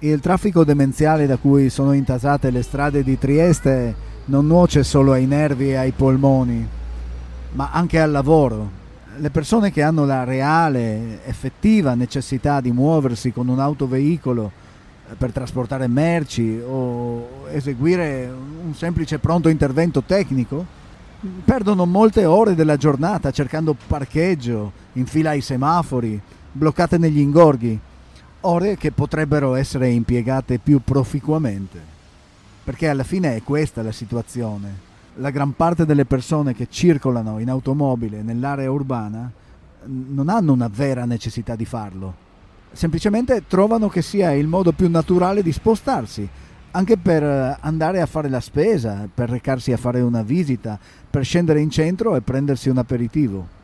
Il traffico demenziale da cui sono intasate le strade di Trieste non nuoce solo ai nervi e ai polmoni, ma anche al lavoro. Le persone che hanno la reale, effettiva necessità di muoversi con un autoveicolo eh, per trasportare merci o eseguire un semplice pronto intervento tecnico, perdono molte ore della giornata cercando parcheggio, in fila ai semafori, bloccate negli ingorghi ore che potrebbero essere impiegate più proficuamente. Perché alla fine è questa la situazione. La gran parte delle persone che circolano in automobile nell'area urbana non hanno una vera necessità di farlo. Semplicemente trovano che sia il modo più naturale di spostarsi, anche per andare a fare la spesa, per recarsi a fare una visita, per scendere in centro e prendersi un aperitivo.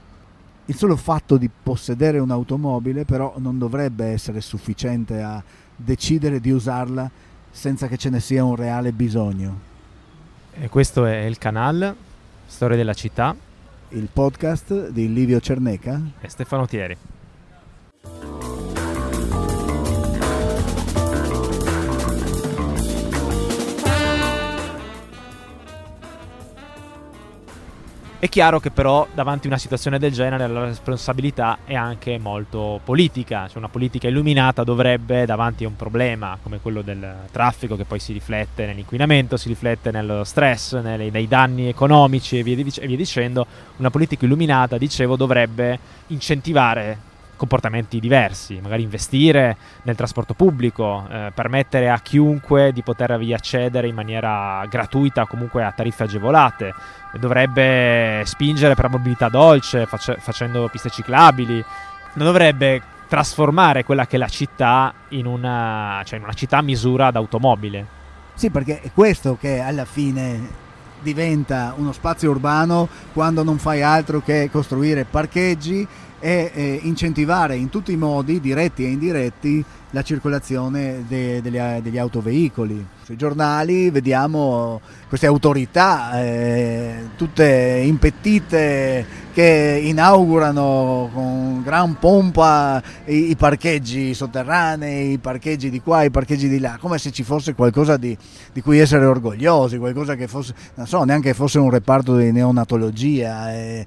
Il solo fatto di possedere un'automobile però non dovrebbe essere sufficiente a decidere di usarla senza che ce ne sia un reale bisogno. E questo è il canale Storia della città, il podcast di Livio Cerneca e Stefano Thieri. È chiaro che però davanti a una situazione del genere la responsabilità è anche molto politica, cioè una politica illuminata dovrebbe davanti a un problema come quello del traffico che poi si riflette nell'inquinamento, si riflette nello stress, nei, nei danni economici e via, e via dicendo, una politica illuminata, dicevo, dovrebbe incentivare comportamenti diversi, magari investire nel trasporto pubblico, eh, permettere a chiunque di potervi accedere in maniera gratuita comunque a tariffe agevolate, dovrebbe spingere per la mobilità dolce face- facendo piste ciclabili, non dovrebbe trasformare quella che è la città in una, cioè in una città a misura d'automobile. Sì, perché è questo che alla fine diventa uno spazio urbano quando non fai altro che costruire parcheggi e eh, incentivare in tutti i modi, diretti e indiretti, la circolazione de, degli, degli, autoveicoli. Sui giornali vediamo queste autorità eh, tutte impettite che inaugurano con gran pompa i, i, parcheggi sotterranei, i parcheggi di qua, i parcheggi di là, come se ci fosse qualcosa di, di cui essere orgogliosi, qualcosa che fosse, non so, neanche fosse un reparto di neonatologia. Eh,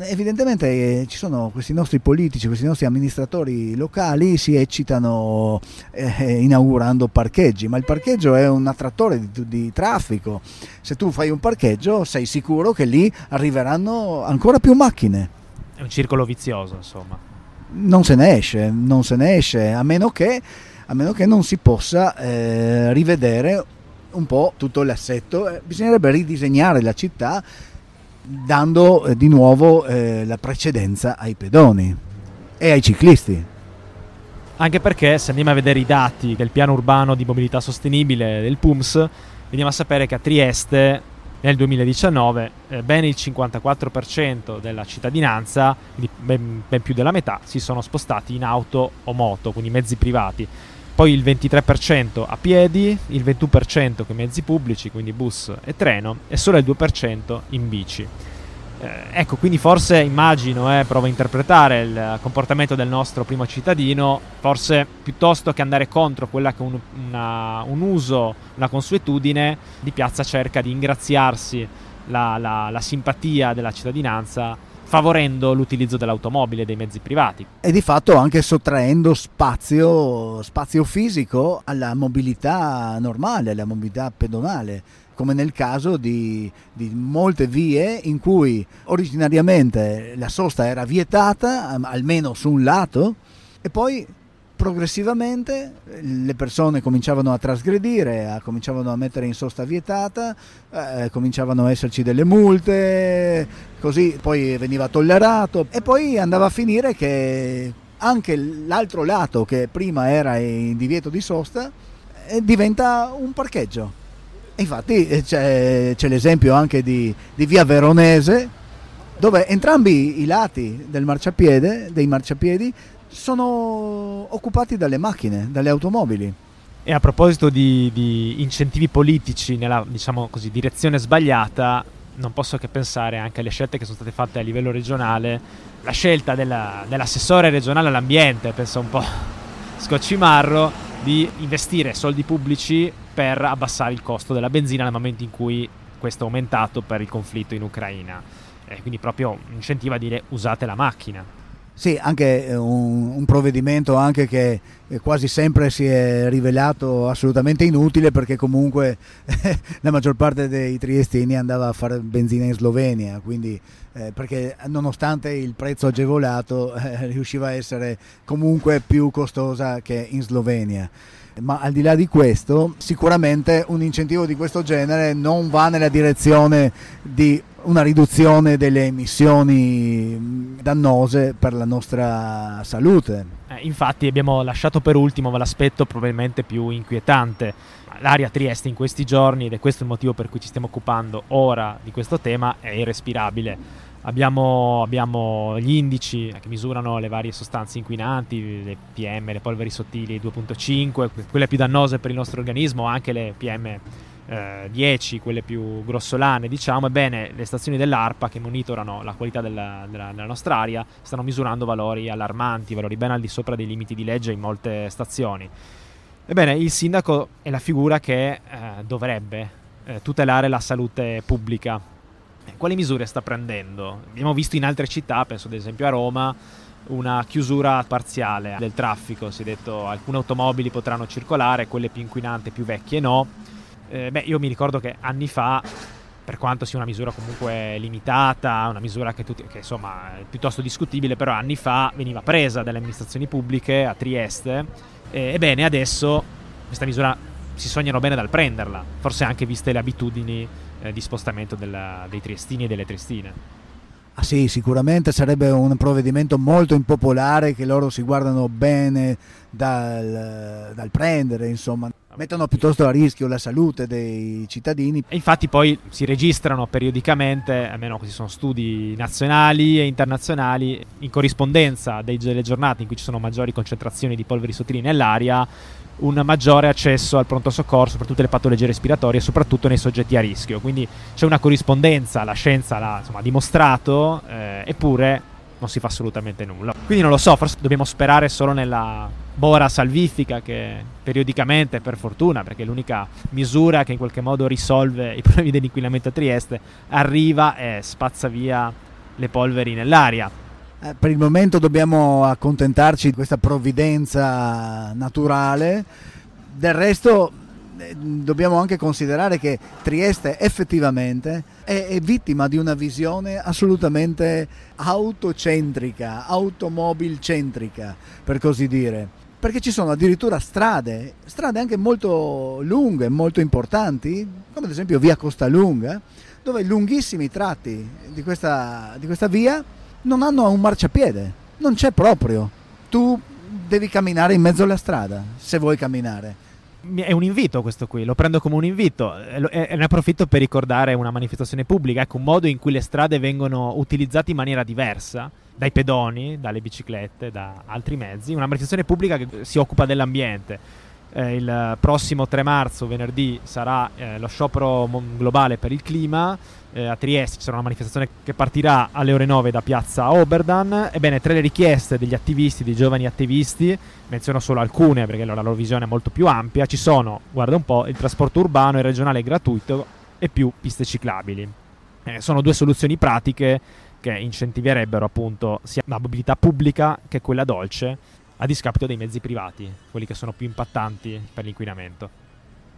evidentemente eh, ci sono questi nostri politici, questi nostri amministratori locali si eccitano eh, inaugurando parcheggi, ma il parcheggio è un attrattore di, di, traffico. Se tu fai un parcheggio sei sicuro che lì arriveranno ancora più macchine. È un circolo vizioso, insomma. Non se ne esce, non se ne esce, a meno che, a meno che non si possa eh, rivedere un po' tutto l'assetto. Eh, bisognerebbe ridisegnare la città dando eh, di nuovo eh, la precedenza ai pedoni e ai ciclisti. Anche perché se andiamo a vedere i dati del piano urbano di mobilità sostenibile del PUMS, veniamo a sapere che a Trieste nel 2019 eh, ben il 54% della cittadinanza, ben, ben più della metà, si sono spostati in auto o moto, quindi mezzi privati poi il 23% a piedi, il 21% con mezzi pubblici, quindi bus e treno, e solo il 2% in bici. Eh, ecco, quindi forse immagino, eh, provo a interpretare il comportamento del nostro primo cittadino, forse piuttosto che andare contro quella che un, una, un uso, una consuetudine, di piazza cerca di ingraziarsi la, la, la simpatia della cittadinanza favorendo l'utilizzo dell'automobile e dei mezzi privati. E di fatto anche sottraendo spazio, spazio fisico alla mobilità normale, alla mobilità pedonale come nel caso di, di, molte vie in cui originariamente la sosta era vietata, almeno su un lato, e poi progressivamente le persone cominciavano a trasgredire, a, cominciavano a mettere in sosta vietata, eh, cominciavano a esserci delle multe, così poi veniva tollerato e poi andava a finire che anche l'altro lato che prima era in divieto di sosta eh, diventa un parcheggio. infatti eh, c'è, c'è l'esempio anche di, di via Veronese dove entrambi i lati del marciapiede, dei marciapiedi sono occupati dalle macchine, dalle automobili. E a proposito di, di incentivi politici nella diciamo così, direzione sbagliata, non posso che pensare anche alle scelte che sono state fatte a livello regionale. La scelta della, dell'assessore regionale all'ambiente, penso un po' scoccimarro, di investire soldi pubblici per abbassare il costo della benzina nel momento in cui questo è aumentato per il conflitto in Ucraina. Eh, quindi proprio incentiva a dire usate la macchina. Sì, anche eh, un, un, provvedimento anche che eh, quasi sempre si è rivelato assolutamente inutile perché comunque la maggior parte dei triestini andava a fare benzina in Slovenia, quindi eh, perché nonostante il prezzo agevolato eh, riusciva a essere comunque più costosa che in Slovenia. Ma al di là di questo, sicuramente un incentivo di questo genere non va nella direzione di una riduzione delle emissioni dannose per la nostra salute. Eh, infatti abbiamo lasciato per ultimo l'aspetto probabilmente più inquietante. L'aria Trieste in questi giorni, ed è questo il motivo per cui ci stiamo occupando ora di questo tema, è irrespirabile. Abbiamo, abbiamo, gli indici che misurano le varie sostanze inquinanti, le PM, le polveri sottili 2.5, quelle più dannose per il nostro organismo, anche le PM 10, eh, quelle più grossolane, diciamo, ebbene le stazioni dell'ARPA che monitorano la qualità della, della, della, nostra aria stanno misurando valori allarmanti, valori ben al di sopra dei limiti di legge in molte stazioni. Ebbene, il sindaco è la figura che eh, dovrebbe eh, tutelare la salute pubblica. Quali misure sta prendendo? Abbiamo visto in altre città, penso ad esempio a Roma, una chiusura parziale del traffico, si è detto alcune automobili potranno circolare, quelle più inquinanti, più vecchie no eh, beh, io mi ricordo che anni fa, per quanto sia una misura comunque limitata, una misura che, tutti, che insomma è piuttosto discutibile, però anni fa veniva presa dalle amministrazioni pubbliche a Trieste. Eh, ebbene, adesso questa misura si sognano bene dal prenderla, forse anche viste le abitudini eh, di spostamento della, dei triestini e delle triestine. Ah sì, sicuramente sarebbe un provvedimento molto impopolare che loro si guardano bene dal, dal prendere, insomma mettono piuttosto a rischio la salute dei cittadini. E infatti poi si registrano periodicamente, almeno questi sono studi nazionali e internazionali, in corrispondenza delle giornate in cui ci sono maggiori concentrazioni di polveri sottili nell'aria, un maggiore accesso al pronto soccorso per tutte le patologie respiratorie, soprattutto nei soggetti a rischio. Quindi c'è una corrispondenza, la scienza l'ha insomma, dimostrato, eh, eppure non si fa assolutamente nulla. Quindi non lo so, forse dobbiamo sperare solo nella bora salvifica che periodicamente, per fortuna, perché è l'unica misura che in qualche modo risolve i problemi dell'inquinamento a Trieste, arriva e spazza via le polveri nell'aria. Eh, per il momento dobbiamo accontentarci di questa provvidenza naturale, del resto eh, dobbiamo anche considerare che Trieste effettivamente è, è, vittima di una visione assolutamente autocentrica, automobilcentrica, per così dire. Perché ci sono addirittura strade, strade anche molto lunghe, molto importanti, come ad esempio via Costa Lunga, dove lunghissimi tratti di questa, di questa via non hanno un marciapiede, non c'è proprio. Tu devi camminare in mezzo alla strada, se vuoi camminare è un invito questo qui, lo prendo come un invito e ne approfitto per ricordare una manifestazione pubblica, ecco un modo in cui le strade vengono utilizzate in maniera diversa dai pedoni, dalle biciclette, da altri mezzi, una manifestazione pubblica che si occupa dell'ambiente. Eh, il prossimo 3 marzo, venerdì, sarà eh, lo sciopero globale per il clima eh, a Trieste ci sarà una manifestazione che partirà alle ore 9 da piazza Oberdan. Ebbene, tra le richieste degli attivisti, dei giovani attivisti, menziono solo alcune perché la loro visione è molto più ampia, ci sono, guarda un po', il trasporto urbano e regionale gratuito e più piste ciclabili. Eh, sono due soluzioni pratiche che incentiverebbero appunto sia la mobilità pubblica che quella dolce a discapito dei mezzi privati, quelli che sono più impattanti per l'inquinamento.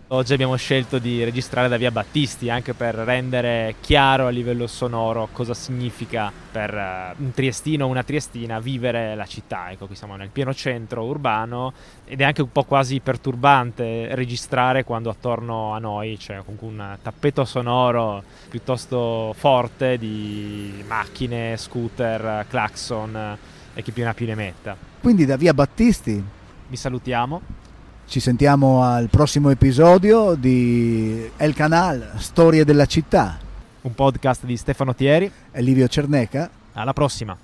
Oggi abbiamo scelto di registrare da via Battisti anche per rendere chiaro a livello sonoro cosa significa per eh, un triestino o una triestina vivere la città. Ecco, qui siamo nel pieno centro urbano ed è anche un po' quasi perturbante registrare quando attorno a noi c'è comunque un tappeto sonoro piuttosto forte di macchine, scooter, clacson e chi più ne ha più ne metta. Quindi da via Battisti vi salutiamo ci sentiamo al prossimo episodio di El Canal, Storie della città. Un podcast di Stefano Thieri e Livio Cerneca. Alla prossima.